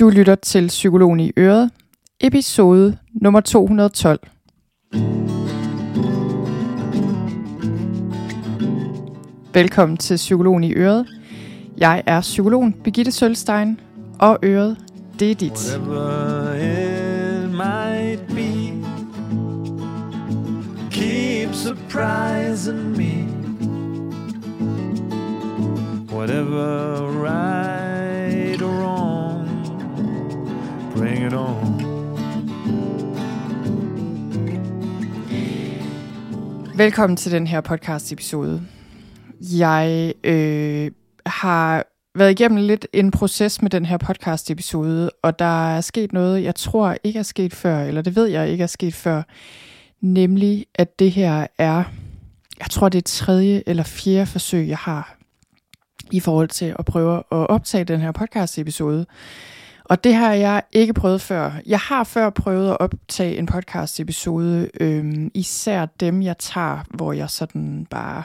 Du lytter til Psykologen i Øret, episode nummer 212. Velkommen til Psykologen i Øret. Jeg er psykologen Birgitte Sølstein, og Øret, det er dit. It might be, keep surprising me. Whatever right it on. Velkommen til den her podcast episode. Jeg øh, har været igennem lidt en proces med den her podcast episode, og der er sket noget, jeg tror ikke er sket før, eller det ved jeg ikke er sket før, nemlig at det her er, jeg tror det er tredje eller fjerde forsøg, jeg har i forhold til at prøve at optage den her podcast episode. Og det har jeg ikke prøvet før. Jeg har før prøvet at optage en podcast episode, øhm, især dem jeg tager, hvor jeg sådan bare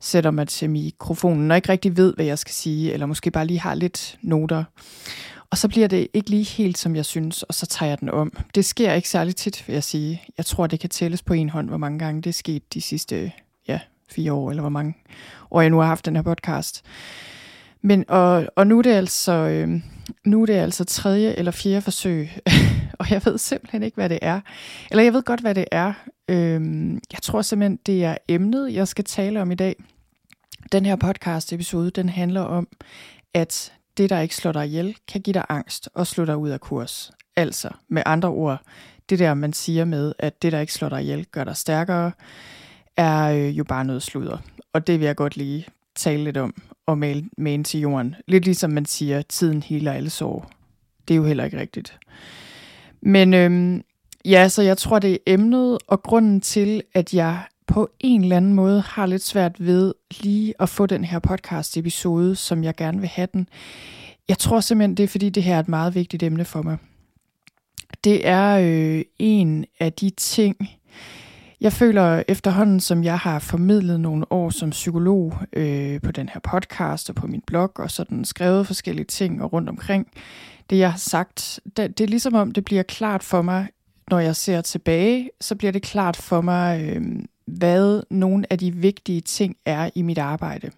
sætter mig til mikrofonen, og ikke rigtig ved, hvad jeg skal sige, eller måske bare lige har lidt noter. Og så bliver det ikke lige helt, som jeg synes, og så tager jeg den om. Det sker ikke særlig tit, vil jeg sige. Jeg tror, det kan tælles på en hånd, hvor mange gange det er sket de sidste ja, fire år, eller hvor mange år jeg nu har haft den her podcast. Men, og, og nu er det altså, øh, nu er det altså tredje eller fjerde forsøg, og jeg ved simpelthen ikke, hvad det er. Eller jeg ved godt, hvad det er. Øh, jeg tror simpelthen, det er emnet, jeg skal tale om i dag. Den her podcast episode, den handler om, at det, der ikke slår dig ihjel, kan give dig angst og slå dig ud af kurs. Altså, med andre ord, det der, man siger med, at det, der ikke slår dig ihjel, gør dig stærkere, er øh, jo bare noget sludder. Og det vil jeg godt lige tale lidt om og male med til jorden. Lidt ligesom man siger, tiden heler alle sår. Det er jo heller ikke rigtigt. Men øhm, ja, så jeg tror, det er emnet og grunden til, at jeg på en eller anden måde har lidt svært ved lige at få den her podcast episode, som jeg gerne vil have den. Jeg tror simpelthen, det er fordi, det her er et meget vigtigt emne for mig. Det er øh, en af de ting, jeg føler efterhånden, som jeg har formidlet nogle år som psykolog øh, på den her podcast og på min blog, og sådan skrevet forskellige ting og rundt omkring, det jeg har sagt, det, det er ligesom om, det bliver klart for mig, når jeg ser tilbage, så bliver det klart for mig, øh, hvad nogle af de vigtige ting er i mit arbejde.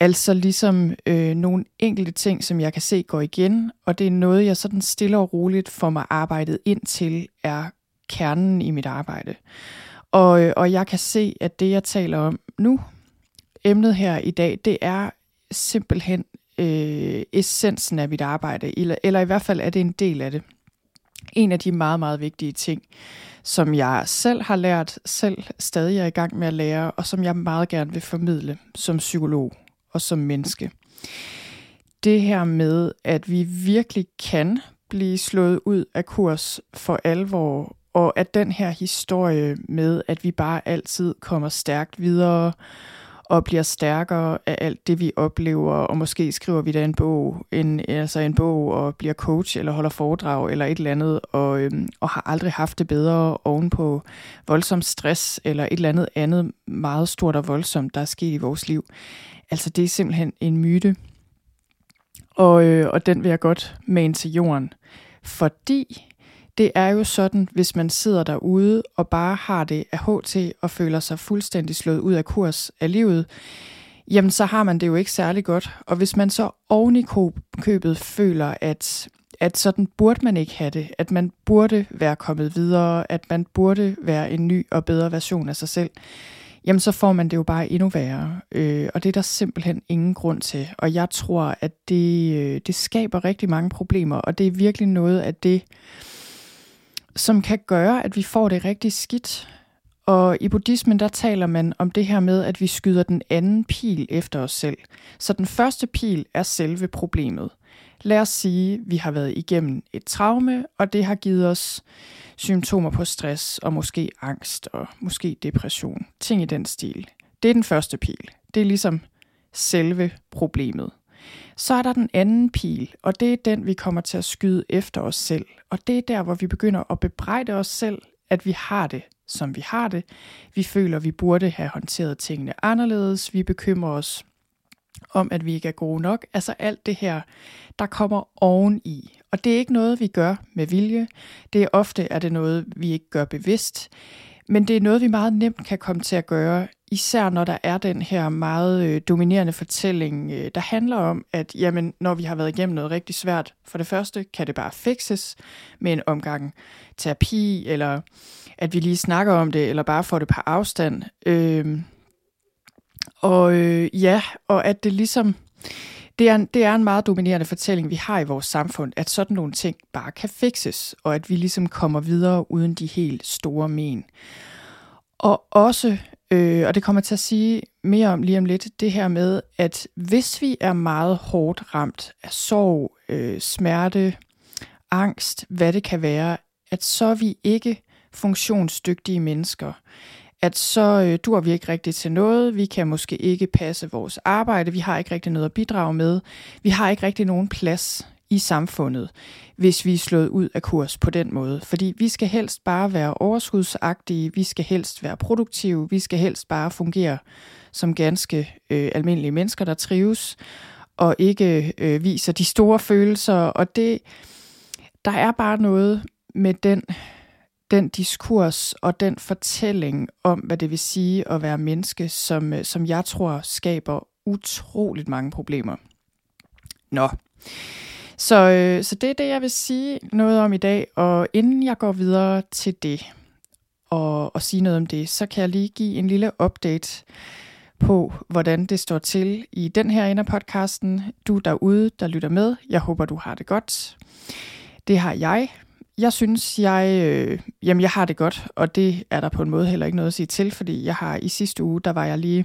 Altså ligesom øh, nogle enkelte ting, som jeg kan se går igen, og det er noget, jeg sådan stille og roligt får mig arbejdet ind til, er kernen i mit arbejde. Og, øh, og jeg kan se, at det, jeg taler om nu, emnet her i dag, det er simpelthen øh, essensen af mit arbejde, eller, eller i hvert fald er det en del af det. En af de meget, meget vigtige ting, som jeg selv har lært, selv stadig er i gang med at lære, og som jeg meget gerne vil formidle som psykolog og som menneske. Det her med, at vi virkelig kan blive slået ud af kurs for alvor, og at den her historie med, at vi bare altid kommer stærkt videre og bliver stærkere af alt det, vi oplever, og måske skriver vi da en bog, en, altså en bog og bliver coach eller holder foredrag eller et eller andet, og, øhm, og har aldrig haft det bedre ovenpå voldsom stress eller et eller andet andet meget stort og voldsomt, der er sket i vores liv. Altså det er simpelthen en myte, og, øh, og den vil jeg godt mane til jorden, fordi det er jo sådan, hvis man sidder derude og bare har det af HT og føler sig fuldstændig slået ud af kurs af livet, jamen så har man det jo ikke særlig godt. Og hvis man så oven i købet føler, at, at sådan burde man ikke have det, at man burde være kommet videre, at man burde være en ny og bedre version af sig selv, jamen så får man det jo bare endnu værre. Øh, og det er der simpelthen ingen grund til. Og jeg tror, at det, øh, det skaber rigtig mange problemer, og det er virkelig noget af det, som kan gøre, at vi får det rigtig skidt. Og i buddhismen, der taler man om det her med, at vi skyder den anden pil efter os selv. Så den første pil er selve problemet. Lad os sige, at vi har været igennem et traume, og det har givet os symptomer på stress og måske angst og måske depression. Ting i den stil. Det er den første pil. Det er ligesom selve problemet. Så er der den anden pil, og det er den, vi kommer til at skyde efter os selv. Og det er der, hvor vi begynder at bebrejde os selv, at vi har det, som vi har det. Vi føler, vi burde have håndteret tingene anderledes. Vi bekymrer os om, at vi ikke er gode nok. Altså alt det her, der kommer oveni. Og det er ikke noget, vi gør med vilje. Det er ofte er det noget, vi ikke gør bevidst. Men det er noget, vi meget nemt kan komme til at gøre, især når der er den her meget øh, dominerende fortælling, øh, der handler om, at jamen, når vi har været igennem noget rigtig svært, for det første kan det bare fikses med en omgang terapi, eller at vi lige snakker om det, eller bare får det på afstand. Øh, og øh, ja, og at det ligesom, det er, en, det er en meget dominerende fortælling, vi har i vores samfund, at sådan nogle ting bare kan fikses, og at vi ligesom kommer videre uden de helt store men. Og også, øh, og det kommer til at sige mere om lige om lidt, det her med, at hvis vi er meget hårdt ramt af sorg, øh, smerte, angst, hvad det kan være, at så er vi ikke funktionsdygtige mennesker. At så øh, dur vi ikke rigtigt til noget, vi kan måske ikke passe vores arbejde, vi har ikke rigtig noget at bidrage med, vi har ikke rigtig nogen plads i samfundet, hvis vi er slået ud af kurs på den måde. Fordi vi skal helst bare være overskudsagtige, vi skal helst være produktive, vi skal helst bare fungere som ganske øh, almindelige mennesker, der trives, og ikke øh, viser de store følelser. Og det, der er bare noget med den den diskurs og den fortælling om, hvad det vil sige at være menneske, som, øh, som jeg tror skaber utroligt mange problemer. Nå, så, øh, så det er det, jeg vil sige noget om i dag, og inden jeg går videre til det og, og sige noget om det, så kan jeg lige give en lille update på, hvordan det står til i den her ende af podcasten. Du derude, der lytter med, jeg håber, du har det godt. Det har jeg. Jeg synes, jeg, øh, jamen, jeg har det godt, og det er der på en måde heller ikke noget at sige til, fordi jeg har i sidste uge, der var jeg lige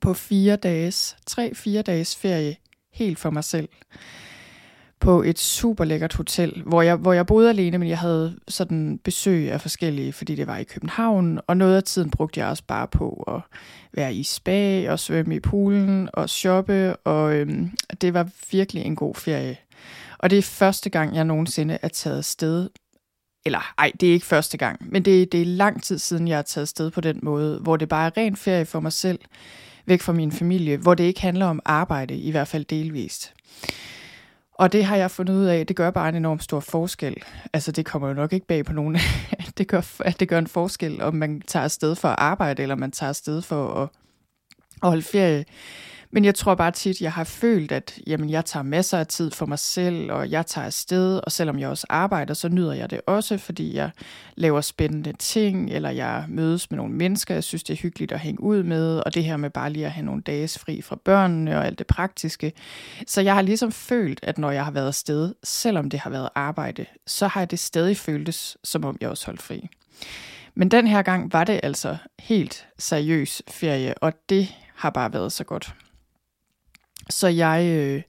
på fire dages, tre-fire dages ferie helt for mig selv på et super lækkert hotel, hvor jeg, hvor jeg boede alene, men jeg havde sådan besøg af forskellige, fordi det var i København, og noget af tiden brugte jeg også bare på at være i spa og svømme i poolen og shoppe, og øhm, det var virkelig en god ferie. Og det er første gang, jeg nogensinde er taget sted. Eller ej, det er ikke første gang, men det, det er lang tid siden, jeg er taget sted på den måde, hvor det bare er ren ferie for mig selv, væk fra min familie, hvor det ikke handler om arbejde, i hvert fald delvist. Og det har jeg fundet ud af, det gør bare en enorm stor forskel. Altså det kommer jo nok ikke bag på nogen, at det gør, at det gør en forskel, om man tager afsted for at arbejde, eller man tager afsted for at, at holde ferie. Men jeg tror bare tit, jeg har følt, at jamen, jeg tager masser af tid for mig selv, og jeg tager afsted, og selvom jeg også arbejder, så nyder jeg det også, fordi jeg laver spændende ting, eller jeg mødes med nogle mennesker, jeg synes, det er hyggeligt at hænge ud med, og det her med bare lige at have nogle dages fri fra børnene og alt det praktiske. Så jeg har ligesom følt, at når jeg har været afsted, selvom det har været arbejde, så har det stadig føltes, som om jeg også holdt fri. Men den her gang var det altså helt seriøs ferie, og det har bare været så godt. Så jeg, øh,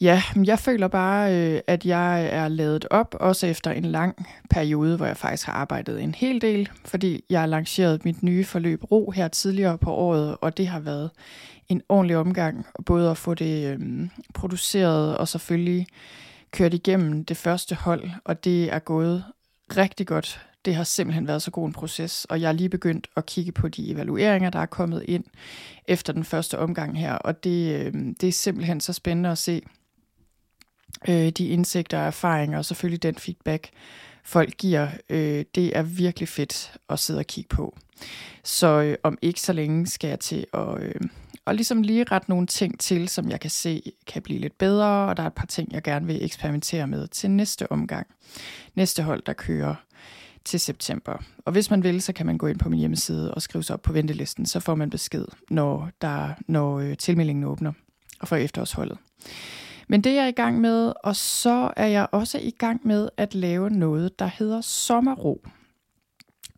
ja, jeg føler bare, øh, at jeg er lavet op, også efter en lang periode, hvor jeg faktisk har arbejdet en hel del, fordi jeg har lanceret mit nye forløb Ro her tidligere på året, og det har været en ordentlig omgang, både at få det øh, produceret og selvfølgelig kørt igennem det første hold, og det er gået rigtig godt det har simpelthen været så god en proces, og jeg er lige begyndt at kigge på de evalueringer, der er kommet ind efter den første omgang her, og det, øh, det er simpelthen så spændende at se øh, de indsigter og erfaringer, og selvfølgelig den feedback, folk giver. Øh, det er virkelig fedt at sidde og kigge på. Så øh, om ikke så længe skal jeg til at, øh, og ligesom lige rette nogle ting til, som jeg kan se kan blive lidt bedre, og der er et par ting, jeg gerne vil eksperimentere med til næste omgang. Næste hold, der kører til september. Og hvis man vil, så kan man gå ind på min hjemmeside og skrive sig op på ventelisten, så får man besked, når, der, når øh, tilmeldingen åbner og for efterårsholdet. Men det er jeg i gang med, og så er jeg også i gang med at lave noget, der hedder Sommerro,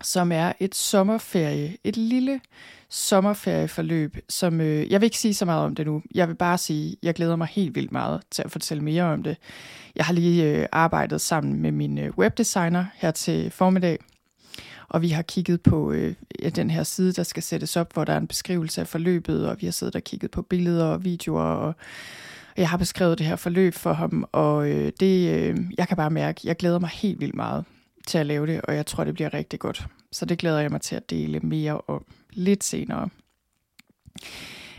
som er et sommerferie, et lille sommerferieforløb, som øh, jeg vil ikke sige så meget om det nu. Jeg vil bare sige, at jeg glæder mig helt vildt meget til at fortælle mere om det. Jeg har lige øh, arbejdet sammen med min øh, webdesigner her til formiddag, og vi har kigget på øh, den her side, der skal sættes op, hvor der er en beskrivelse af forløbet, og vi har siddet og kigget på billeder og videoer, og jeg har beskrevet det her forløb for ham, og øh, det, øh, jeg kan bare mærke, at jeg glæder mig helt vildt meget til at lave det, og jeg tror, det bliver rigtig godt. Så det glæder jeg mig til at dele mere om lidt senere.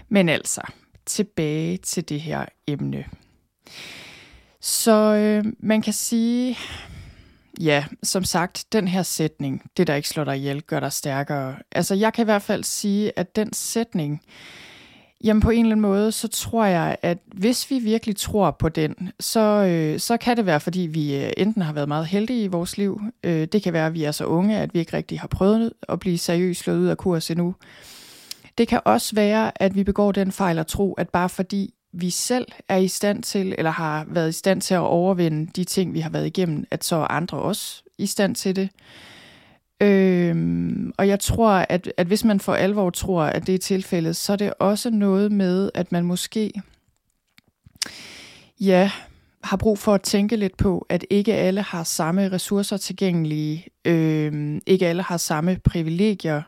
Men altså, tilbage til det her emne. Så øh, man kan sige, ja, som sagt, den her sætning, det der ikke slår dig ihjel, gør dig stærkere. Altså jeg kan i hvert fald sige, at den sætning, Jamen på en eller anden måde, så tror jeg, at hvis vi virkelig tror på den, så, øh, så kan det være, fordi vi øh, enten har været meget heldige i vores liv. Øh, det kan være, at vi er så unge, at vi ikke rigtig har prøvet at blive seriøst slået ud af kurs endnu. Det kan også være, at vi begår den fejl at tro, at bare fordi vi selv er i stand til, eller har været i stand til at overvinde de ting, vi har været igennem, at så er andre også i stand til det. Øhm, og jeg tror, at, at hvis man for alvor tror, at det er tilfældet, så er det også noget med, at man måske ja, har brug for at tænke lidt på, at ikke alle har samme ressourcer tilgængelige, øhm, ikke alle har samme privilegier.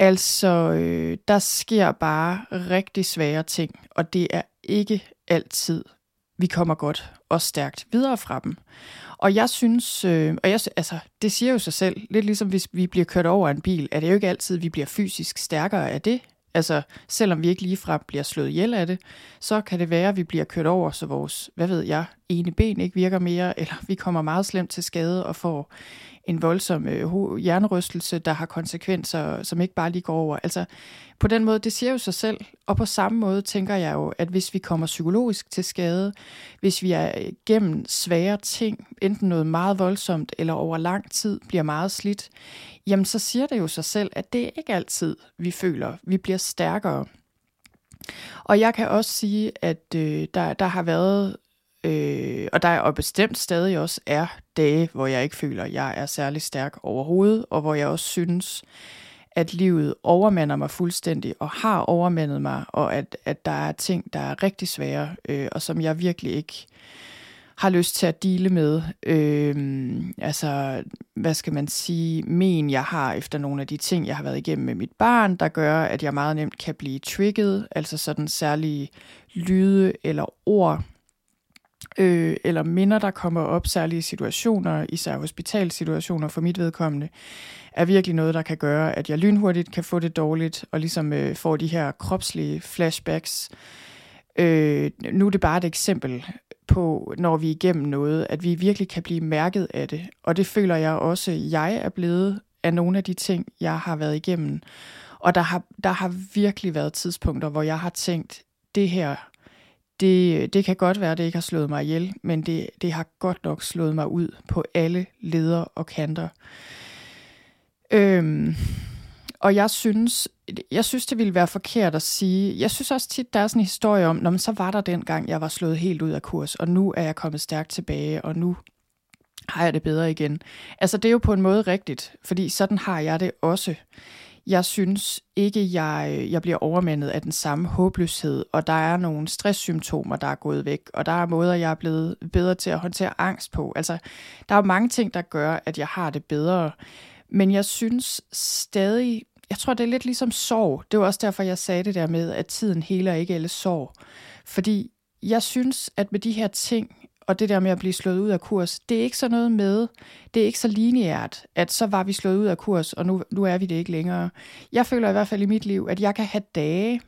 Altså, øh, der sker bare rigtig svære ting, og det er ikke altid, vi kommer godt og stærkt videre fra dem. Og jeg synes, øh, og jeg, altså, det siger jo sig selv, lidt ligesom hvis vi bliver kørt over en bil, er det jo ikke altid, vi bliver fysisk stærkere af det. Altså, selvom vi ikke ligefrem bliver slået ihjel af det, så kan det være, at vi bliver kørt over, så vores, hvad ved jeg, ene ben ikke virker mere, eller vi kommer meget slemt til skade og får en voldsom øh, hjernerystelse, der har konsekvenser, som ikke bare lige går over. Altså, på den måde, det siger jo sig selv, og på samme måde tænker jeg jo, at hvis vi kommer psykologisk til skade, hvis vi er gennem svære ting, enten noget meget voldsomt eller over lang tid bliver meget slidt, jamen så siger det jo sig selv, at det er ikke altid, vi føler, vi bliver stærkere. Og jeg kan også sige, at øh, der, der har været Øh, og der er og bestemt stadig også er dage, hvor jeg ikke føler, at jeg er særlig stærk overhovedet, og hvor jeg også synes, at livet overmander mig fuldstændig, og har overmandet mig, og at, at der er ting, der er rigtig svære, øh, og som jeg virkelig ikke har lyst til at dele med. Øh, altså, hvad skal man sige, men jeg har efter nogle af de ting, jeg har været igennem med mit barn, der gør, at jeg meget nemt kan blive trigget, altså sådan særlige lyde eller ord, øh, eller minder, der kommer op, særlige situationer, især hospitalsituationer for mit vedkommende, er virkelig noget, der kan gøre, at jeg lynhurtigt kan få det dårligt, og ligesom øh, får de her kropslige flashbacks. Øh, nu er det bare et eksempel på, når vi er igennem noget, at vi virkelig kan blive mærket af det. Og det føler jeg også, jeg er blevet af nogle af de ting, jeg har været igennem. Og der har, der har virkelig været tidspunkter, hvor jeg har tænkt, det her, det, øh, det kan godt være, at det ikke har slået mig ihjel, men det, det har godt nok slået mig ud på alle leder og kanter. Øhm, og jeg synes, jeg synes, det ville være forkert at sige. Jeg synes også tit, der er sådan en historie om, når man så var der den gang, jeg var slået helt ud af kurs, og nu er jeg kommet stærkt tilbage, og nu har jeg det bedre igen. Altså, det er jo på en måde rigtigt, fordi sådan har jeg det også. Jeg synes ikke, jeg, jeg bliver overmandet af den samme håbløshed, og der er nogle stresssymptomer, der er gået væk, og der er måder, jeg er blevet bedre til at håndtere angst på. Altså, der er jo mange ting, der gør, at jeg har det bedre. Men jeg synes stadig, jeg tror, det er lidt ligesom sorg. Det var også derfor, jeg sagde det der med, at tiden heler ikke alle sorg. Fordi jeg synes, at med de her ting, og det der med at blive slået ud af kurs, det er ikke så noget med, det er ikke så lineært, at så var vi slået ud af kurs, og nu, nu er vi det ikke længere. Jeg føler i hvert fald i mit liv, at jeg kan have dage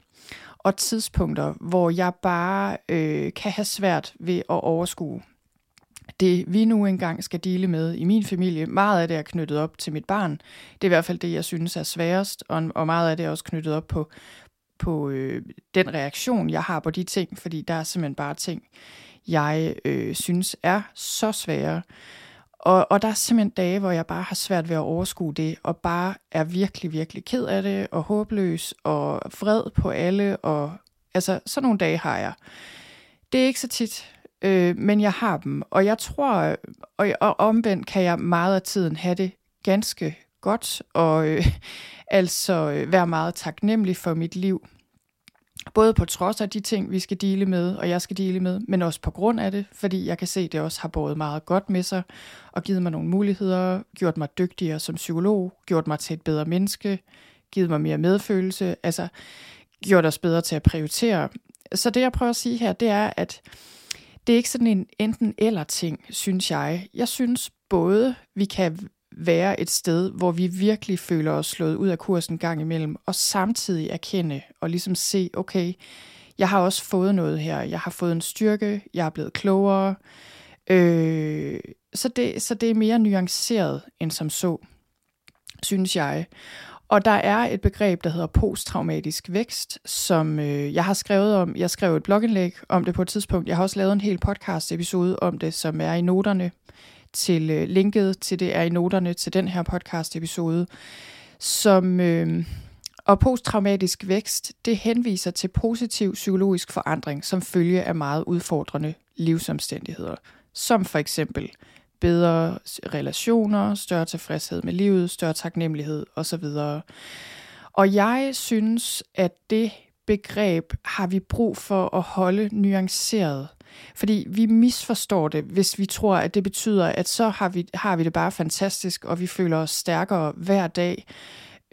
og tidspunkter, hvor jeg bare øh, kan have svært ved at overskue det, vi nu engang skal dele med i min familie. Meget af det er knyttet op til mit barn. Det er i hvert fald det, jeg synes er sværest, og, og meget af det er også knyttet op på, på øh, den reaktion, jeg har på de ting, fordi der er simpelthen bare ting, jeg øh, synes er så svære. Og, og der er simpelthen dage, hvor jeg bare har svært ved at overskue det, og bare er virkelig, virkelig ked af det, og håbløs, og vred på alle, og altså sådan nogle dage har jeg. Det er ikke så tit, øh, men jeg har dem, og jeg tror, og, og omvendt kan jeg meget af tiden have det ganske godt, og øh, altså øh, være meget taknemmelig for mit liv. Både på trods af de ting, vi skal dele med, og jeg skal dele med, men også på grund af det, fordi jeg kan se, at det også har båret meget godt med sig, og givet mig nogle muligheder, gjort mig dygtigere som psykolog, gjort mig til et bedre menneske, givet mig mere medfølelse, altså gjort os bedre til at prioritere. Så det jeg prøver at sige her, det er, at det er ikke sådan en enten eller ting, synes jeg. Jeg synes både, vi kan være et sted, hvor vi virkelig føler os slået ud af kursen gang imellem, og samtidig erkende og ligesom se, okay, jeg har også fået noget her. Jeg har fået en styrke, jeg er blevet klogere. Øh, så, det, så det er mere nuanceret end som så, synes jeg. Og der er et begreb, der hedder posttraumatisk vækst, som øh, jeg har skrevet om. Jeg skrev et blogindlæg om det på et tidspunkt. Jeg har også lavet en hel podcast episode om det, som er i noterne til øh, linket til det er i noterne til den her podcast episode. Som øh, og posttraumatisk vækst, det henviser til positiv psykologisk forandring som følge af meget udfordrende livsomstændigheder, som for eksempel bedre relationer, større tilfredshed med livet, større taknemmelighed osv. Og jeg synes, at det begreb har vi brug for at holde nuanceret. Fordi vi misforstår det, hvis vi tror, at det betyder, at så har vi, har vi det bare fantastisk, og vi føler os stærkere hver dag.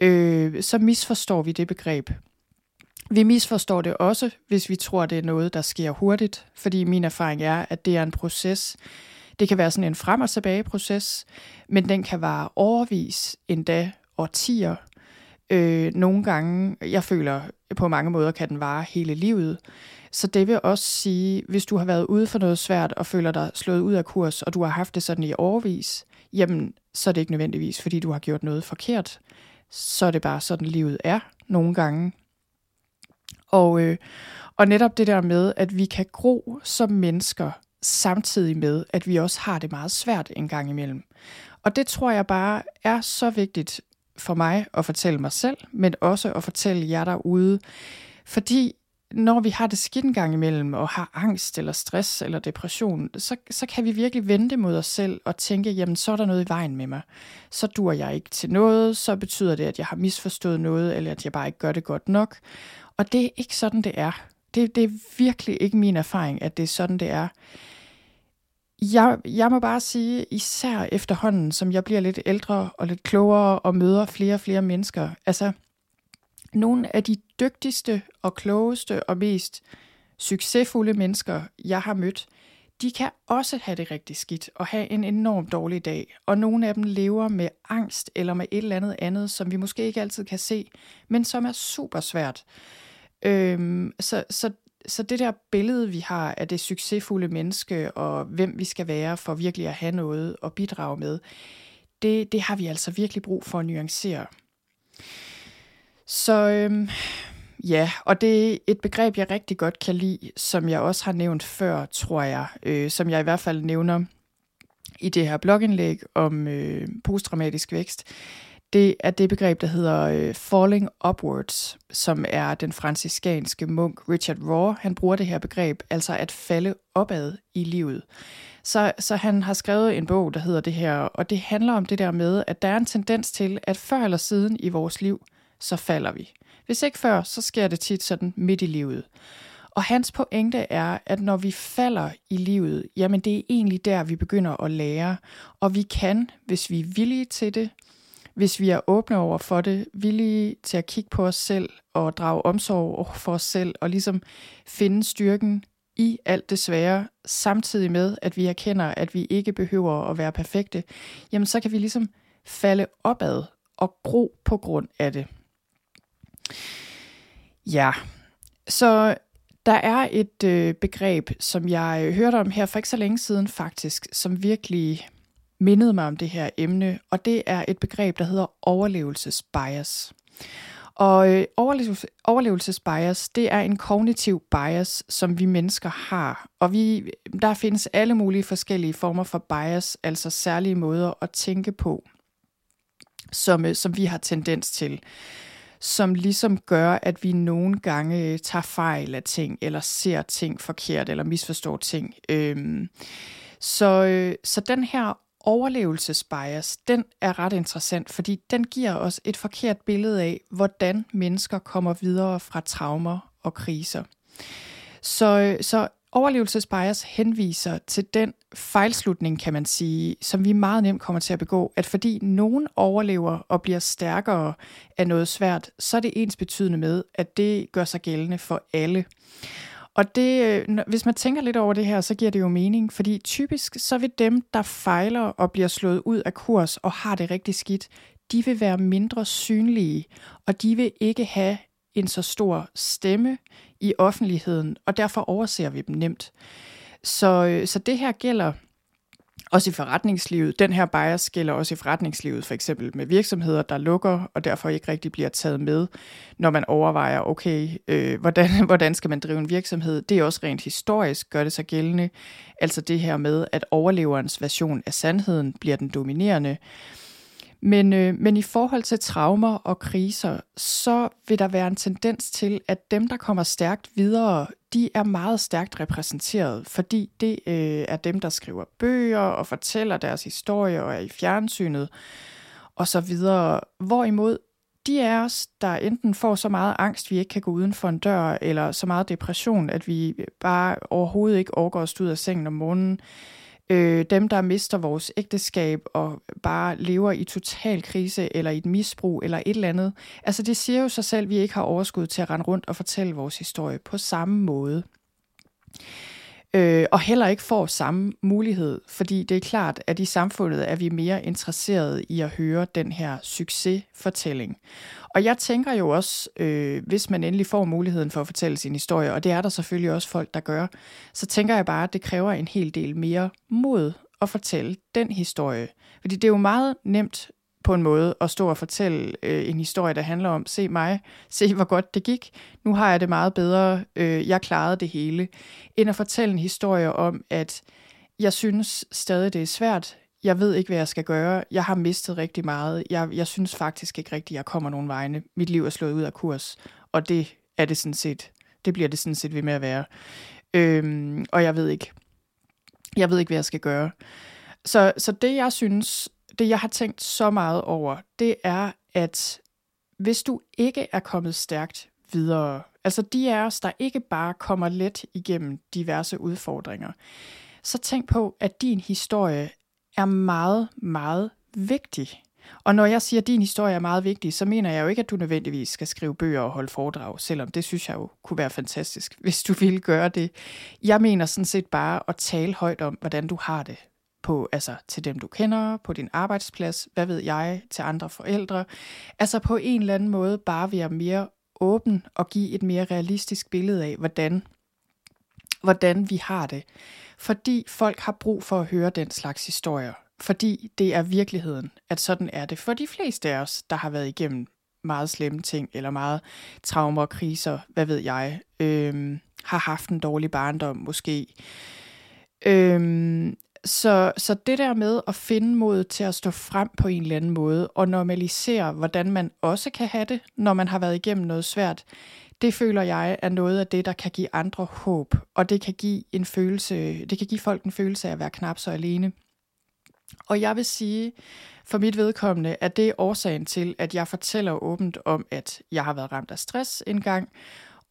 Øh, så misforstår vi det begreb. Vi misforstår det også, hvis vi tror, det er noget, der sker hurtigt, fordi min erfaring er, at det er en proces, det kan være sådan en frem- og tilbage proces, men den kan vare overvis, endda årtier. Øh, nogle gange, jeg føler på mange måder, kan den vare hele livet. Så det vil også sige, hvis du har været ude for noget svært og føler dig slået ud af kurs, og du har haft det sådan i overvis, jamen, så er det ikke nødvendigvis, fordi du har gjort noget forkert. Så er det bare sådan, livet er nogle gange. Og, øh, og netop det der med, at vi kan gro som mennesker, samtidig med, at vi også har det meget svært en gang imellem. Og det tror jeg bare er så vigtigt for mig at fortælle mig selv, men også at fortælle jer derude. Fordi når vi har det skidt en gang imellem, og har angst eller stress eller depression, så, så kan vi virkelig vente mod os selv og tænke, jamen så er der noget i vejen med mig. Så dur jeg ikke til noget, så betyder det, at jeg har misforstået noget, eller at jeg bare ikke gør det godt nok. Og det er ikke sådan, det er. Det, det er virkelig ikke min erfaring, at det er sådan, det er. Jeg, jeg må bare sige, især efterhånden, som jeg bliver lidt ældre og lidt klogere og møder flere og flere mennesker, altså nogle af de dygtigste og klogeste og mest succesfulde mennesker, jeg har mødt, de kan også have det rigtig skidt og have en enormt dårlig dag. Og nogle af dem lever med angst eller med et eller andet andet, som vi måske ikke altid kan se, men som er super svært. Øhm, så, så så det der billede, vi har af det succesfulde menneske, og hvem vi skal være for virkelig at have noget at bidrage med, det, det har vi altså virkelig brug for at nuancere. Så øhm, ja, og det er et begreb, jeg rigtig godt kan lide, som jeg også har nævnt før, tror jeg, øh, som jeg i hvert fald nævner i det her blogindlæg om øh, posttraumatisk vækst det er det begreb, der hedder øh, falling upwards, som er den franciskanske munk Richard Raw. Han bruger det her begreb, altså at falde opad i livet. Så, så han har skrevet en bog, der hedder det her, og det handler om det der med, at der er en tendens til, at før eller siden i vores liv, så falder vi. Hvis ikke før, så sker det tit sådan midt i livet. Og hans pointe er, at når vi falder i livet, jamen det er egentlig der, vi begynder at lære. Og vi kan, hvis vi er villige til det, hvis vi er åbne over for det, villige til at kigge på os selv og drage omsorg for os selv og ligesom finde styrken i alt det svære, samtidig med, at vi erkender, at vi ikke behøver at være perfekte, jamen så kan vi ligesom falde opad og gro på grund af det. Ja, så der er et øh, begreb, som jeg øh, hørte om her for ikke så længe siden faktisk, som virkelig mindede mig om det her emne, og det er et begreb, der hedder overlevelsesbias. Og øh, overlevelsesbias, det er en kognitiv bias, som vi mennesker har. Og vi, der findes alle mulige forskellige former for bias, altså særlige måder at tænke på, som, øh, som vi har tendens til. Som ligesom gør, at vi nogle gange øh, tager fejl af ting, eller ser ting forkert, eller misforstår ting. Øhm, så, øh, så den her overlevelsesbias, den er ret interessant, fordi den giver os et forkert billede af, hvordan mennesker kommer videre fra traumer og kriser. Så, så overlevelsesbias henviser til den fejlslutning, kan man sige, som vi meget nemt kommer til at begå, at fordi nogen overlever og bliver stærkere af noget svært, så er det ens betydende med, at det gør sig gældende for alle. Og det, øh, hvis man tænker lidt over det her, så giver det jo mening, fordi typisk så vil dem, der fejler og bliver slået ud af kurs og har det rigtig skidt, de vil være mindre synlige, og de vil ikke have en så stor stemme i offentligheden, og derfor overser vi dem nemt. Så, øh, så det her gælder også i forretningslivet. Den her bias gælder også i forretningslivet, for eksempel med virksomheder, der lukker, og derfor ikke rigtig bliver taget med, når man overvejer, okay, øh, hvordan, hvordan skal man drive en virksomhed? Det er også rent historisk, gør det sig gældende. Altså det her med, at overleverens version af sandheden bliver den dominerende. Men, øh, men i forhold til traumer og kriser, så vil der være en tendens til, at dem, der kommer stærkt videre, de er meget stærkt repræsenteret, fordi det øh, er dem, der skriver bøger og fortæller deres historie og er i fjernsynet og så videre. Hvorimod de af os, der enten får så meget angst, vi ikke kan gå uden for en dør, eller så meget depression, at vi bare overhovedet ikke overgår at stå ud af sengen om morgenen, øh, dem, der mister vores ægteskab og bare lever i total krise eller i et misbrug eller et eller andet. Altså det siger jo sig selv, at vi ikke har overskud til at rende rundt og fortælle vores historie på samme måde. Øh, og heller ikke får samme mulighed, fordi det er klart, at i samfundet er vi mere interesserede i at høre den her succesfortælling. Og jeg tænker jo også, øh, hvis man endelig får muligheden for at fortælle sin historie, og det er der selvfølgelig også folk, der gør, så tænker jeg bare, at det kræver en hel del mere mod at fortælle den historie. Fordi det er jo meget nemt på en måde at stå og fortælle øh, en historie, der handler om, se mig, se hvor godt det gik, nu har jeg det meget bedre, øh, jeg klarede det hele, end at fortælle en historie om, at jeg synes stadig, det er svært, jeg ved ikke, hvad jeg skal gøre, jeg har mistet rigtig meget, jeg, jeg synes faktisk ikke rigtigt, jeg kommer nogen vegne, mit liv er slået ud af kurs, og det er det sådan set, det bliver det sådan set ved med at være. Øhm, og jeg ved ikke, jeg ved ikke, hvad jeg skal gøre. Så, så det, jeg synes, det jeg har tænkt så meget over, det er, at hvis du ikke er kommet stærkt videre, altså de af os, der ikke bare kommer let igennem diverse udfordringer, så tænk på, at din historie er meget, meget vigtig. Og når jeg siger, at din historie er meget vigtig, så mener jeg jo ikke, at du nødvendigvis skal skrive bøger og holde foredrag, selvom det synes jeg jo kunne være fantastisk, hvis du ville gøre det. Jeg mener sådan set bare at tale højt om, hvordan du har det på, altså til dem du kender, på din arbejdsplads, hvad ved jeg, til andre forældre. Altså på en eller anden måde bare være mere åben og give et mere realistisk billede af, hvordan, hvordan vi har det. Fordi folk har brug for at høre den slags historier. Fordi det er virkeligheden, at sådan er det for de fleste af os, der har været igennem meget slemme ting, eller meget traumer og kriser, hvad ved jeg, øhm, har haft en dårlig barndom måske. Øhm, så, så det der med at finde mod til at stå frem på en eller anden måde, og normalisere, hvordan man også kan have det, når man har været igennem noget svært, det føler jeg er noget af det, der kan give andre håb, og det kan give en følelse, det kan give folk en følelse af at være knap så alene. Og jeg vil sige, for mit vedkommende, at det er årsagen til, at jeg fortæller åbent om, at jeg har været ramt af stress engang,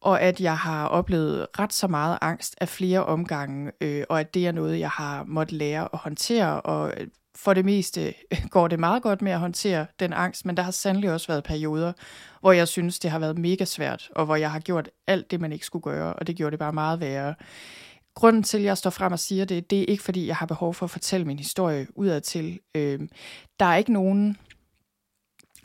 og at jeg har oplevet ret så meget angst af flere omgange, øh, og at det er noget, jeg har måttet lære at håndtere, og øh, for det meste går det meget godt med at håndtere den angst, men der har sandelig også været perioder, hvor jeg synes, det har været mega svært, og hvor jeg har gjort alt det, man ikke skulle gøre, og det gjorde det bare meget værre. Grunden til, at jeg står frem og siger det, det er ikke, fordi jeg har behov for at fortælle min historie udad til. Øh, der er ikke nogen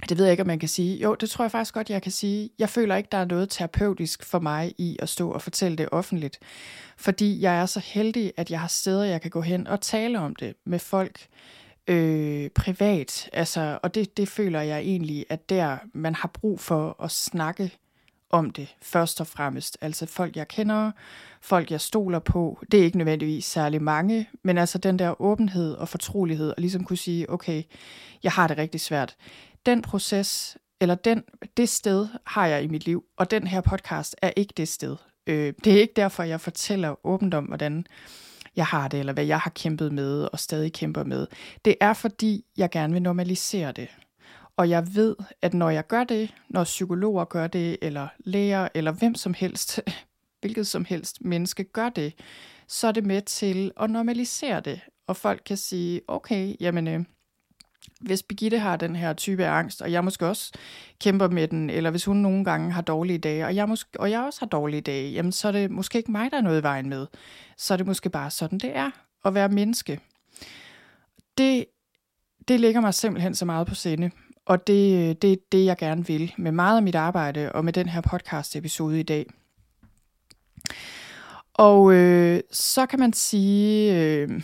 det ved jeg ikke, om man kan sige. Jo, det tror jeg faktisk godt, jeg kan sige. Jeg føler ikke, der er noget terapeutisk for mig i at stå og fortælle det offentligt. Fordi jeg er så heldig, at jeg har steder, jeg kan gå hen og tale om det med folk øh, privat. Altså, og det, det føler jeg egentlig, at der man har brug for at snakke om det først og fremmest. Altså folk, jeg kender, folk, jeg stoler på. Det er ikke nødvendigvis særlig mange, men altså den der åbenhed og fortrolighed, og ligesom kunne sige, okay, jeg har det rigtig svært den proces, eller den, det sted har jeg i mit liv, og den her podcast er ikke det sted. Øh, det er ikke derfor, jeg fortæller åbent om, hvordan jeg har det, eller hvad jeg har kæmpet med og stadig kæmper med. Det er fordi, jeg gerne vil normalisere det. Og jeg ved, at når jeg gør det, når psykologer gør det, eller læger, eller hvem som helst, hvilket som helst menneske gør det, så er det med til at normalisere det. Og folk kan sige, okay, jamen, øh, hvis Birgitte har den her type af angst, og jeg måske også kæmper med den, eller hvis hun nogle gange har dårlige dage, og jeg, måske, og jeg også har dårlige dage, jamen så er det måske ikke mig, der er noget i vejen med. Så er det måske bare sådan, det er at være menneske. Det, det ligger mig simpelthen så meget på sinde, og det, det det, jeg gerne vil med meget af mit arbejde og med den her podcast-episode i dag. Og øh, så kan man sige, øh,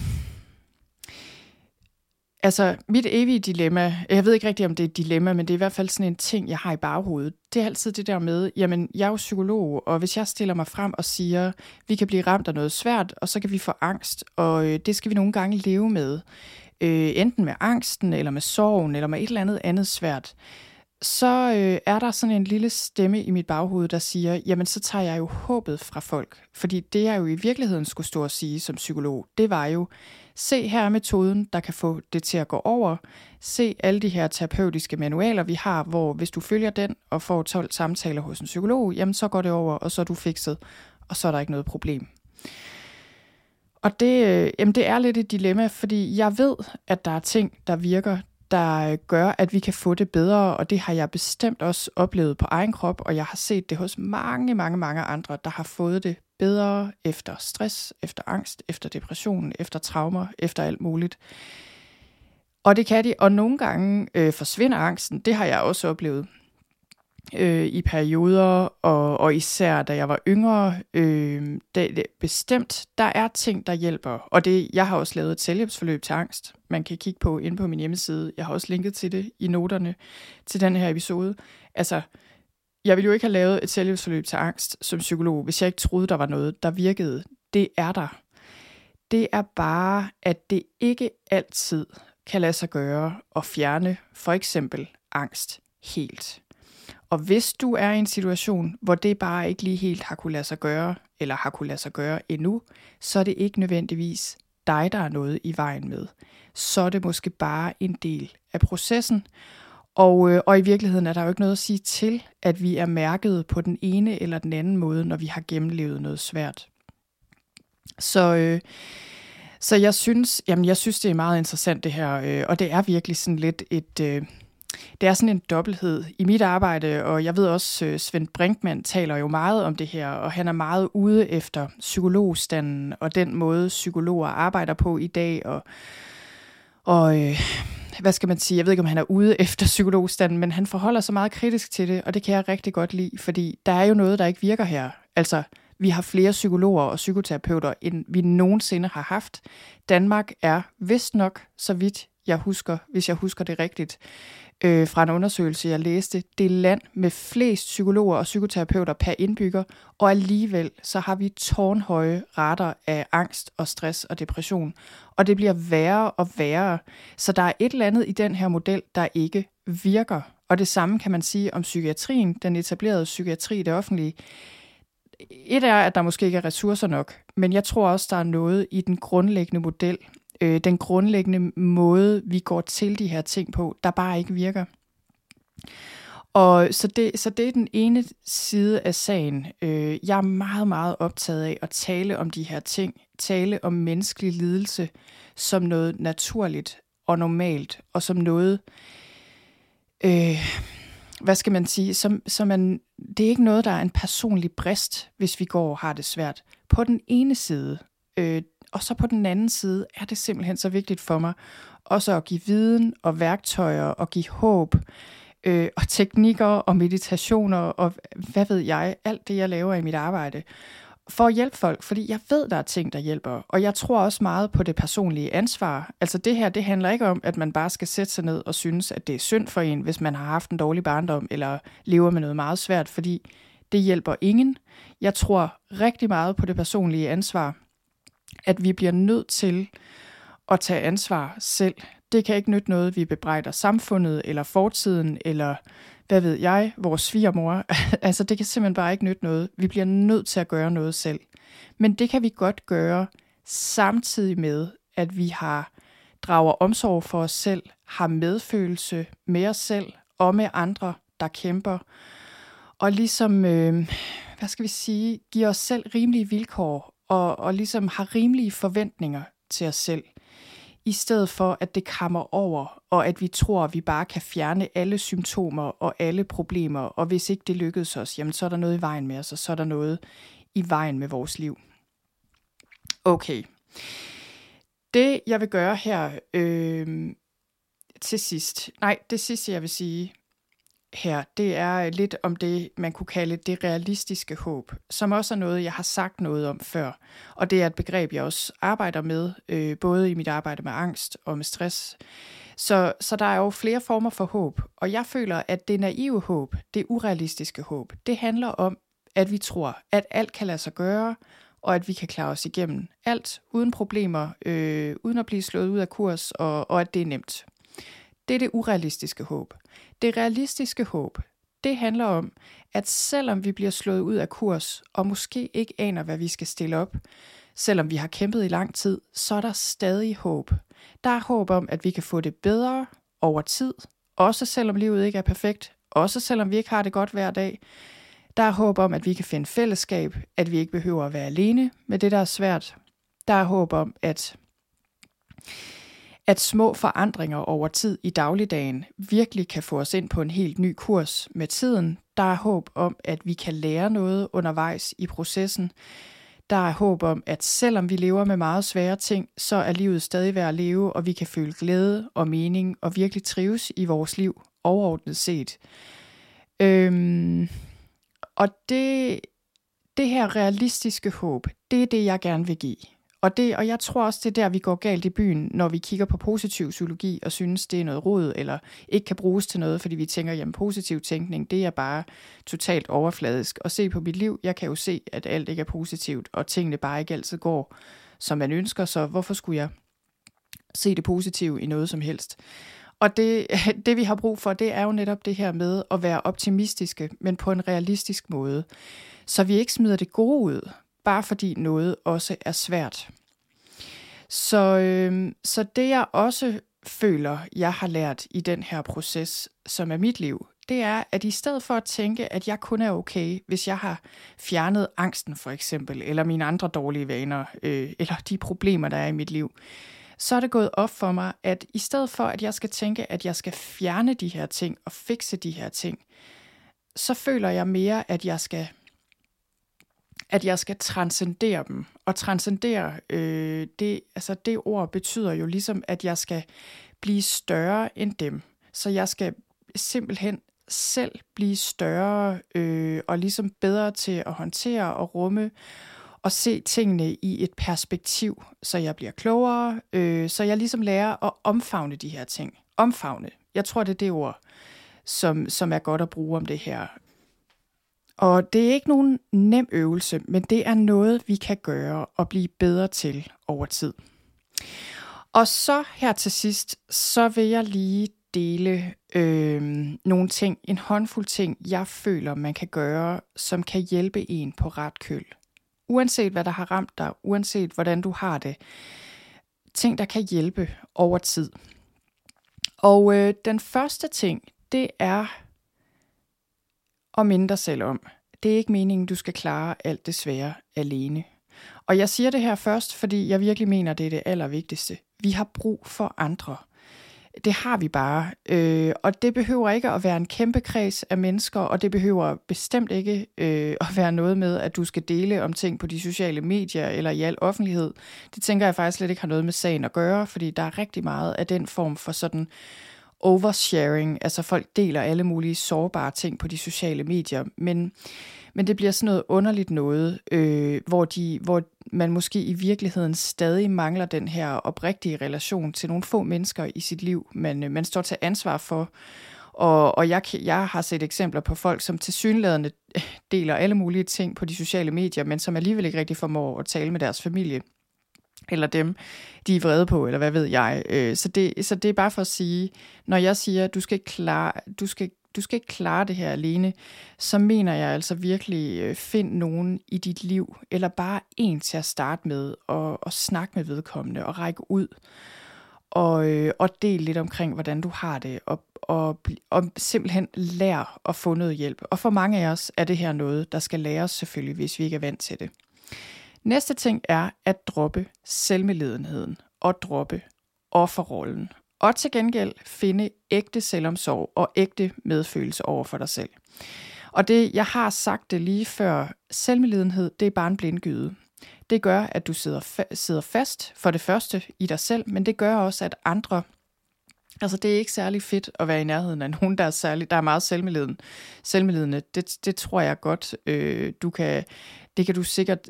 altså mit evige dilemma, jeg ved ikke rigtig, om det er et dilemma, men det er i hvert fald sådan en ting, jeg har i baghovedet. Det er altid det der med, jamen jeg er jo psykolog, og hvis jeg stiller mig frem og siger, vi kan blive ramt af noget svært, og så kan vi få angst, og øh, det skal vi nogle gange leve med. Øh, enten med angsten, eller med sorgen, eller med et eller andet andet svært så øh, er der sådan en lille stemme i mit baghoved, der siger, jamen så tager jeg jo håbet fra folk. Fordi det jeg jo i virkeligheden skulle stå og sige som psykolog, det var jo, se her er metoden, der kan få det til at gå over. Se alle de her terapeutiske manualer, vi har, hvor hvis du følger den og får 12 samtaler hos en psykolog, jamen så går det over, og så er du fikset, og så er der ikke noget problem. Og det, øh, jamen det er lidt et dilemma, fordi jeg ved, at der er ting, der virker der gør, at vi kan få det bedre, og det har jeg bestemt også oplevet på egen krop, og jeg har set det hos mange, mange, mange andre, der har fået det bedre efter stress, efter angst, efter depression, efter traumer, efter alt muligt. Og det kan de, og nogle gange øh, forsvinder angsten, det har jeg også oplevet øh, i perioder, og, og især da jeg var yngre. Øh, det, det, bestemt, der er ting, der hjælper. Og det, jeg har også lavet et selvhjælpsforløb til angst. Man kan kigge på inde på min hjemmeside. Jeg har også linket til det i noterne til den her episode. Altså, jeg ville jo ikke have lavet et selvhjælpsforløb til angst som psykolog, hvis jeg ikke troede, der var noget, der virkede. Det er der. Det er bare, at det ikke altid kan lade sig gøre at fjerne for eksempel angst helt. Og hvis du er i en situation, hvor det bare ikke lige helt har kunne lade sig gøre, eller har kunne lade sig gøre endnu, så er det ikke nødvendigvis dig, der er noget i vejen med. Så er det måske bare en del af processen. Og, øh, og i virkeligheden er der jo ikke noget at sige til, at vi er mærket på den ene eller den anden måde, når vi har gennemlevet noget svært. Så, øh, så jeg synes, jamen jeg synes, det er meget interessant det her, øh, og det er virkelig sådan lidt et, øh, det er sådan en dobbelthed i mit arbejde, og jeg ved også, øh, Svend Brinkmann taler jo meget om det her, og han er meget ude efter psykologstanden og den måde, psykologer arbejder på i dag, og, og øh, hvad skal man sige, jeg ved ikke, om han er ude efter psykologstanden, men han forholder sig meget kritisk til det, og det kan jeg rigtig godt lide, fordi der er jo noget, der ikke virker her. Altså, vi har flere psykologer og psykoterapeuter, end vi nogensinde har haft. Danmark er vist nok, så vidt jeg husker, hvis jeg husker det rigtigt, øh, fra en undersøgelse, jeg læste, det land med flest psykologer og psykoterapeuter per indbygger, og alligevel så har vi tårnhøje rater af angst og stress og depression. Og det bliver værre og værre. Så der er et eller andet i den her model, der ikke virker. Og det samme kan man sige om psykiatrien, den etablerede psykiatri i det offentlige. Et er, at der måske ikke er ressourcer nok, men jeg tror også, der er noget i den grundlæggende model, øh, den grundlæggende måde, vi går til de her ting på, der bare ikke virker. Og så det, så det er den ene side af sagen. Øh, jeg er meget, meget optaget af at tale om de her ting, tale om menneskelig lidelse som noget naturligt og normalt, og som noget, øh, hvad skal man sige, som, som man, det er ikke noget, der er en personlig brist, hvis vi går og har det svært. På den ene side, øh, og så på den anden side er det simpelthen så vigtigt for mig også at give viden og værktøjer og give håb øh, og teknikker og meditationer og hvad ved jeg, alt det jeg laver i mit arbejde for at hjælpe folk, fordi jeg ved, der er ting, der hjælper. Og jeg tror også meget på det personlige ansvar. Altså det her, det handler ikke om, at man bare skal sætte sig ned og synes, at det er synd for en, hvis man har haft en dårlig barndom, eller lever med noget meget svært, fordi det hjælper ingen. Jeg tror rigtig meget på det personlige ansvar at vi bliver nødt til at tage ansvar selv. Det kan ikke nytte noget, vi bebrejder samfundet, eller fortiden, eller hvad ved jeg, vores svigermor. altså det kan simpelthen bare ikke nytte noget. Vi bliver nødt til at gøre noget selv. Men det kan vi godt gøre samtidig med, at vi har drager omsorg for os selv, har medfølelse med os selv og med andre, der kæmper, og ligesom, øh, hvad skal vi sige, giver os selv rimelige vilkår og, og ligesom har rimelige forventninger til os selv, i stedet for at det kammer over, og at vi tror, at vi bare kan fjerne alle symptomer og alle problemer, og hvis ikke det lykkedes os, jamen så er der noget i vejen med os, og så er der noget i vejen med vores liv. Okay. Det jeg vil gøre her øh, til sidst, nej, det sidste jeg vil sige, her, det er øh, lidt om det, man kunne kalde det realistiske håb, som også er noget, jeg har sagt noget om før. Og det er et begreb, jeg også arbejder med, øh, både i mit arbejde med angst og med stress. Så, så der er jo flere former for håb, og jeg føler, at det naive håb, det urealistiske håb, det handler om, at vi tror, at alt kan lade sig gøre, og at vi kan klare os igennem alt uden problemer, øh, uden at blive slået ud af kurs, og, og at det er nemt. Det er det urealistiske håb. Det realistiske håb, det handler om, at selvom vi bliver slået ud af kurs, og måske ikke aner, hvad vi skal stille op, selvom vi har kæmpet i lang tid, så er der stadig håb. Der er håb om, at vi kan få det bedre over tid, også selvom livet ikke er perfekt, også selvom vi ikke har det godt hver dag. Der er håb om, at vi kan finde fællesskab, at vi ikke behøver at være alene med det, der er svært. Der er håb om, at at små forandringer over tid i dagligdagen virkelig kan få os ind på en helt ny kurs med tiden. Der er håb om, at vi kan lære noget undervejs i processen. Der er håb om, at selvom vi lever med meget svære ting, så er livet stadig værd at leve, og vi kan føle glæde og mening og virkelig trives i vores liv overordnet set. Øhm, og det, det her realistiske håb, det er det, jeg gerne vil give. Og, det, og jeg tror også, det er der, vi går galt i byen, når vi kigger på positiv psykologi og synes, det er noget råd, eller ikke kan bruges til noget, fordi vi tænker, jamen positiv tænkning, det er bare totalt overfladisk. Og se på mit liv, jeg kan jo se, at alt ikke er positivt, og tingene bare ikke altid går, som man ønsker, så hvorfor skulle jeg se det positive i noget som helst? Og det, det vi har brug for, det er jo netop det her med at være optimistiske, men på en realistisk måde. Så vi ikke smider det gode ud, bare fordi noget også er svært. Så, øh, så det jeg også føler, jeg har lært i den her proces, som er mit liv, det er, at i stedet for at tænke, at jeg kun er okay, hvis jeg har fjernet angsten for eksempel, eller mine andre dårlige vaner, øh, eller de problemer, der er i mit liv, så er det gået op for mig, at i stedet for, at jeg skal tænke, at jeg skal fjerne de her ting og fikse de her ting, så føler jeg mere, at jeg skal at jeg skal transcendere dem. Og transcendere, øh, det, altså det ord betyder jo ligesom, at jeg skal blive større end dem. Så jeg skal simpelthen selv blive større øh, og ligesom bedre til at håndtere og rumme og se tingene i et perspektiv, så jeg bliver klogere, øh, så jeg ligesom lærer at omfavne de her ting. Omfavne. Jeg tror, det er det ord, som, som er godt at bruge om det her. Og det er ikke nogen nem øvelse, men det er noget, vi kan gøre og blive bedre til over tid. Og så her til sidst, så vil jeg lige dele øh, nogle ting, en håndfuld ting, jeg føler, man kan gøre, som kan hjælpe en på ret køl. Uanset hvad der har ramt dig, uanset hvordan du har det. Ting, der kan hjælpe over tid. Og øh, den første ting, det er og minde dig selv om. Det er ikke meningen, du skal klare alt det svære alene. Og jeg siger det her først, fordi jeg virkelig mener, det er det allervigtigste. Vi har brug for andre. Det har vi bare. Øh, og det behøver ikke at være en kæmpe kreds af mennesker, og det behøver bestemt ikke øh, at være noget med, at du skal dele om ting på de sociale medier eller i al offentlighed. Det tænker jeg faktisk slet ikke har noget med sagen at gøre, fordi der er rigtig meget af den form for sådan oversharing, altså folk deler alle mulige sårbare ting på de sociale medier, men, men det bliver sådan noget underligt noget, øh, hvor, de, hvor man måske i virkeligheden stadig mangler den her oprigtige relation til nogle få mennesker i sit liv, man, øh, man står til ansvar for. Og, og jeg, jeg har set eksempler på folk, som til synlædende deler alle mulige ting på de sociale medier, men som alligevel ikke rigtig formår at tale med deres familie eller dem, de er vrede på, eller hvad ved jeg. Øh, så det, så det er bare for at sige, når jeg siger, at du skal, klare, du skal, du skal ikke klare det her alene, så mener jeg altså virkelig, øh, find nogen i dit liv, eller bare en til at starte med, og, og snakke med vedkommende, og række ud, og, øh, og del lidt omkring, hvordan du har det, og, og, og simpelthen lære at få noget hjælp. Og for mange af os er det her noget, der skal læres selvfølgelig, hvis vi ikke er vant til det. Næste ting er at droppe selvmedledenheden og droppe offerrollen. Og til gengæld finde ægte selvomsorg og ægte medfølelse over for dig selv. Og det, jeg har sagt det lige før, selvmedledenhed, det er bare en blindgyde. Det gør, at du sidder, fa- sidder fast for det første i dig selv, men det gør også, at andre Altså, det er ikke særlig fedt at være i nærheden af nogen, der er, særlig, der er meget selvmedlidende. selvmedlidende. Det, det tror jeg godt, øh, du kan, det kan du sikkert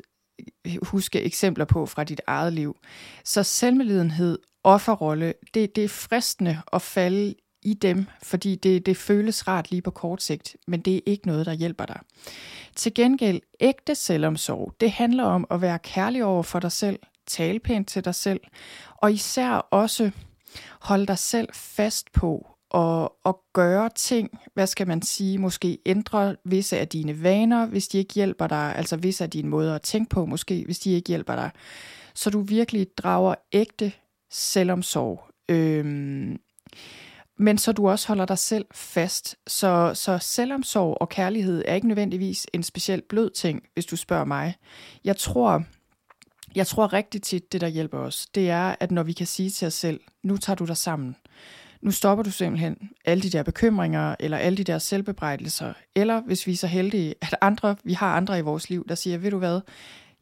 huske eksempler på fra dit eget liv. Så selvmedlidenhed, offerrolle, det, det er fristende at falde i dem, fordi det, det føles rart lige på kort sigt, men det er ikke noget, der hjælper dig. Til gengæld, ægte selvomsorg, det handler om at være kærlig over for dig selv, tale pænt til dig selv, og især også holde dig selv fast på og, og gøre ting, hvad skal man sige, måske ændre visse af dine vaner, hvis de ikke hjælper dig, altså visse af dine måder at tænke på, måske, hvis de ikke hjælper dig, så du virkelig drager ægte selvomsorg. Øhm, men så du også holder dig selv fast. Så, så selvomsorg og kærlighed er ikke nødvendigvis en specielt blød ting, hvis du spørger mig. Jeg tror, jeg tror rigtig tit, det der hjælper os, det er, at når vi kan sige til os selv, nu tager du dig sammen. Nu stopper du simpelthen alle de der bekymringer, eller alle de der selvbebrejdelser. Eller hvis vi er så heldige, at andre, vi har andre i vores liv, der siger, ved du hvad,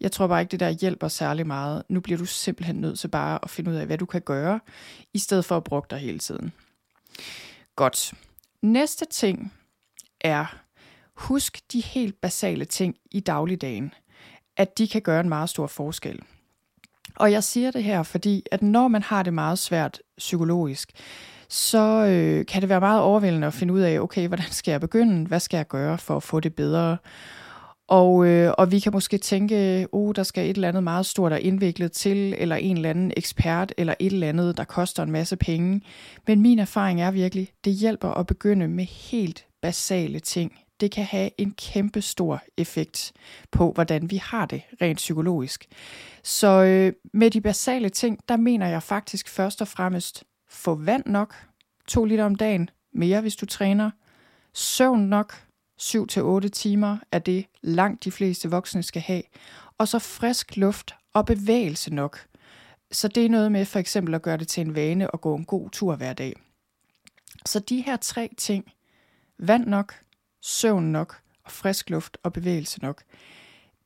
jeg tror bare ikke, det der hjælper særlig meget. Nu bliver du simpelthen nødt til bare at finde ud af, hvad du kan gøre, i stedet for at bruge dig hele tiden. Godt. Næste ting er, husk de helt basale ting i dagligdagen, at de kan gøre en meget stor forskel. Og jeg siger det her, fordi at når man har det meget svært psykologisk, så øh, kan det være meget overvældende at finde ud af, okay, hvordan skal jeg begynde? Hvad skal jeg gøre for at få det bedre? Og, øh, og vi kan måske tænke, oh, der skal et eller andet meget stort og indviklet til, eller en eller anden ekspert, eller et eller andet, der koster en masse penge. Men min erfaring er virkelig, det hjælper at begynde med helt basale ting. Det kan have en kæmpe stor effekt på, hvordan vi har det rent psykologisk. Så øh, med de basale ting, der mener jeg faktisk først og fremmest, få vand nok, to liter om dagen, mere hvis du træner, søvn nok, 7-8 timer er det langt de fleste voksne skal have. Og så frisk luft og bevægelse nok. Så det er noget med for eksempel at gøre det til en vane og gå en god tur hver dag. Så de her tre ting, vand nok, søvn nok og frisk luft og bevægelse nok,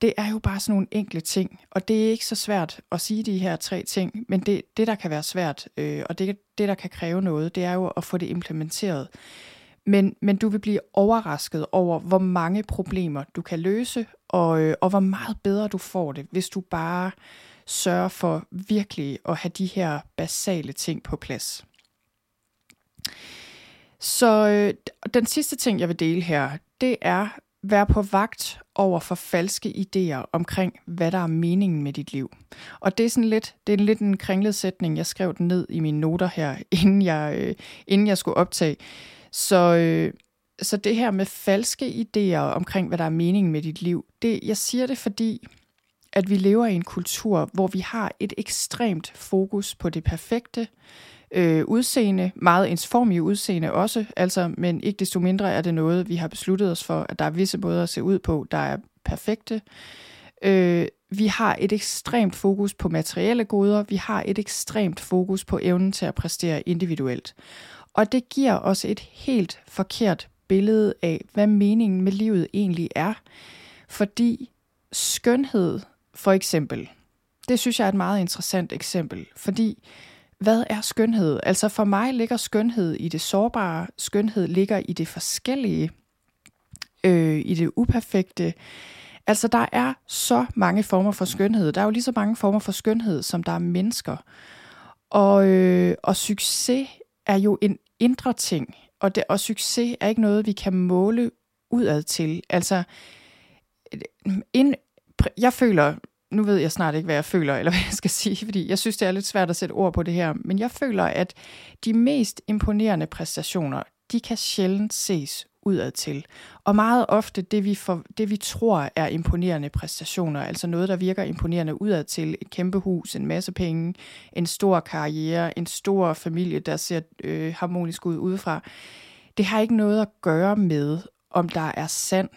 det er jo bare sådan nogle enkle ting, og det er ikke så svært at sige de her tre ting, men det, det der kan være svært, øh, og det, det der kan kræve noget, det er jo at få det implementeret. Men, men du vil blive overrasket over, hvor mange problemer du kan løse, og, øh, og hvor meget bedre du får det, hvis du bare sørger for virkelig at have de her basale ting på plads. Så øh, den sidste ting, jeg vil dele her, det er, Vær på vagt over for falske idéer omkring, hvad der er meningen med dit liv. Og det er sådan lidt, det er lidt en kringlet sætning, jeg skrev den ned i mine noter her, inden jeg, øh, inden jeg skulle optage. Så, øh, så det her med falske idéer omkring, hvad der er meningen med dit liv, det, jeg siger det, fordi at vi lever i en kultur, hvor vi har et ekstremt fokus på det perfekte, øh, udseende, meget ensformige udseende også, altså, men ikke desto mindre er det noget, vi har besluttet os for, at der er visse måder at se ud på, der er perfekte. Øh, vi har et ekstremt fokus på materielle goder, vi har et ekstremt fokus på evnen til at præstere individuelt. Og det giver os et helt forkert billede af, hvad meningen med livet egentlig er. Fordi skønhed, for eksempel, det synes jeg er et meget interessant eksempel, fordi hvad er skønhed? Altså for mig ligger skønhed i det sårbare, skønhed ligger i det forskellige, øh, i det uperfekte. Altså der er så mange former for skønhed. Der er jo lige så mange former for skønhed, som der er mennesker. Og, øh, og succes er jo en indre ting, og, det, og succes er ikke noget, vi kan måle udad til. Altså, ind, jeg føler, nu ved jeg snart ikke, hvad jeg føler, eller hvad jeg skal sige, fordi jeg synes, det er lidt svært at sætte ord på det her, men jeg føler, at de mest imponerende præstationer, de kan sjældent ses udad til. Og meget ofte det vi, for, det, vi tror er imponerende præstationer, altså noget, der virker imponerende udad til, et kæmpe hus, en masse penge, en stor karriere, en stor familie, der ser øh, harmonisk ud udefra, det har ikke noget at gøre med, om der er sand,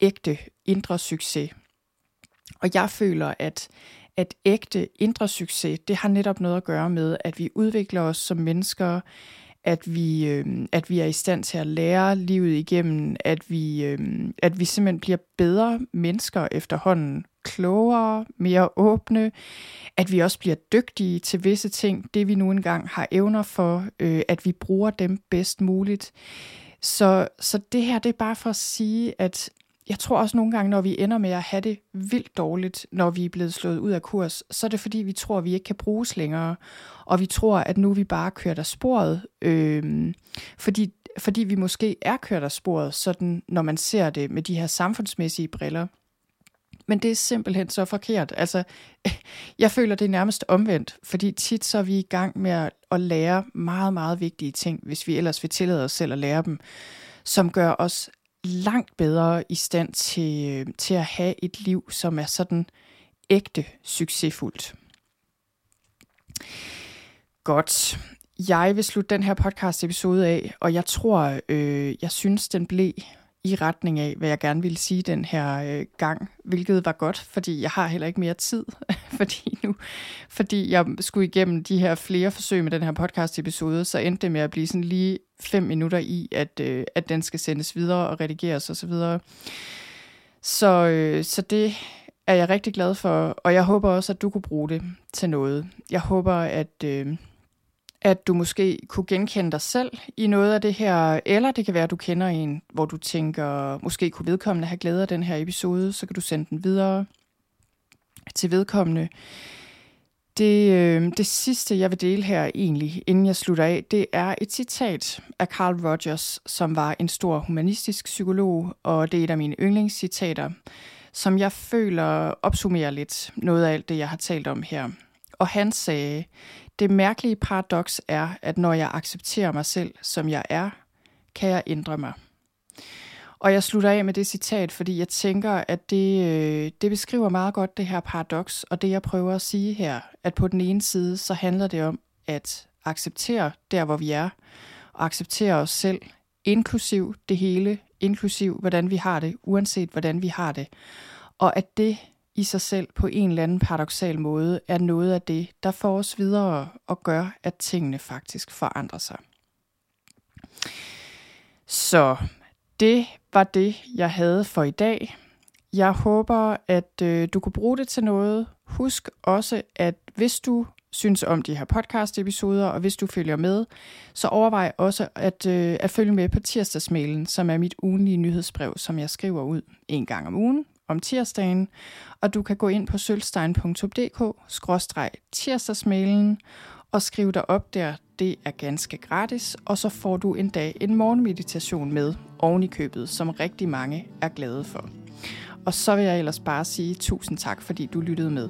ægte, indre succes. Og jeg føler, at, at ægte indre succes, det har netop noget at gøre med, at vi udvikler os som mennesker, at vi, øh, at vi er i stand til at lære livet igennem, at vi, øh, at vi simpelthen bliver bedre mennesker efterhånden, klogere, mere åbne, at vi også bliver dygtige til visse ting, det vi nu engang har evner for, øh, at vi bruger dem bedst muligt. Så, så det her, det er bare for at sige, at jeg tror også nogle gange, når vi ender med at have det vildt dårligt, når vi er blevet slået ud af kurs, så er det fordi, vi tror, at vi ikke kan bruges længere, og vi tror, at nu er vi bare kørt af sporet, øh, fordi, fordi vi måske er kørt af sporet, sådan når man ser det med de her samfundsmæssige briller. Men det er simpelthen så forkert. Altså, jeg føler det er nærmest omvendt, fordi tit så er vi i gang med at lære meget, meget vigtige ting, hvis vi ellers vil tillade os selv at lære dem, som gør os langt bedre i stand til, øh, til at have et liv, som er sådan ægte succesfuldt. Godt. Jeg vil slutte den her podcast episode af, og jeg tror, øh, jeg synes, den blev i retning af, hvad jeg gerne ville sige den her øh, gang, hvilket var godt, fordi jeg har heller ikke mere tid, fordi nu, fordi jeg skulle igennem de her flere forsøg med den her podcast episode, så endte det med at blive sådan lige fem minutter i, at, øh, at den skal sendes videre og redigeres osv. Så, videre. så, øh, så det er jeg rigtig glad for, og jeg håber også, at du kunne bruge det til noget. Jeg håber, at... Øh, at du måske kunne genkende dig selv i noget af det her, eller det kan være, at du kender en, hvor du tænker, måske kunne vedkommende have glæde af den her episode, så kan du sende den videre til vedkommende. Det, øh, det sidste, jeg vil dele her egentlig, inden jeg slutter af, det er et citat af Carl Rogers, som var en stor humanistisk psykolog, og det er et af mine yndlingscitater, som jeg føler opsummerer lidt noget af alt det, jeg har talt om her. Og han sagde, det mærkelige paradoks er, at når jeg accepterer mig selv, som jeg er, kan jeg ændre mig. Og jeg slutter af med det citat, fordi jeg tænker, at det, øh, det beskriver meget godt det her paradoks, og det jeg prøver at sige her, at på den ene side, så handler det om at acceptere der, hvor vi er, og acceptere os selv, inklusiv det hele, inklusiv hvordan vi har det, uanset hvordan vi har det. Og at det i sig selv på en eller anden paradoxal måde er noget af det, der får os videre og gør, at tingene faktisk forandrer sig. Så det var det, jeg havde for i dag. Jeg håber, at øh, du kunne bruge det til noget. Husk også, at hvis du synes om de her podcast-episoder, og hvis du følger med, så overvej også at, øh, at følge med på tirsdagsmailen, som er mit ugenlige nyhedsbrev, som jeg skriver ud en gang om ugen om tirsdagen, og du kan gå ind på sølvstein.dk-tirsdagsmailen og skrive dig op der. Det er ganske gratis, og så får du en dag en morgenmeditation med oven i købet, som rigtig mange er glade for. Og så vil jeg ellers bare sige tusind tak, fordi du lyttede med.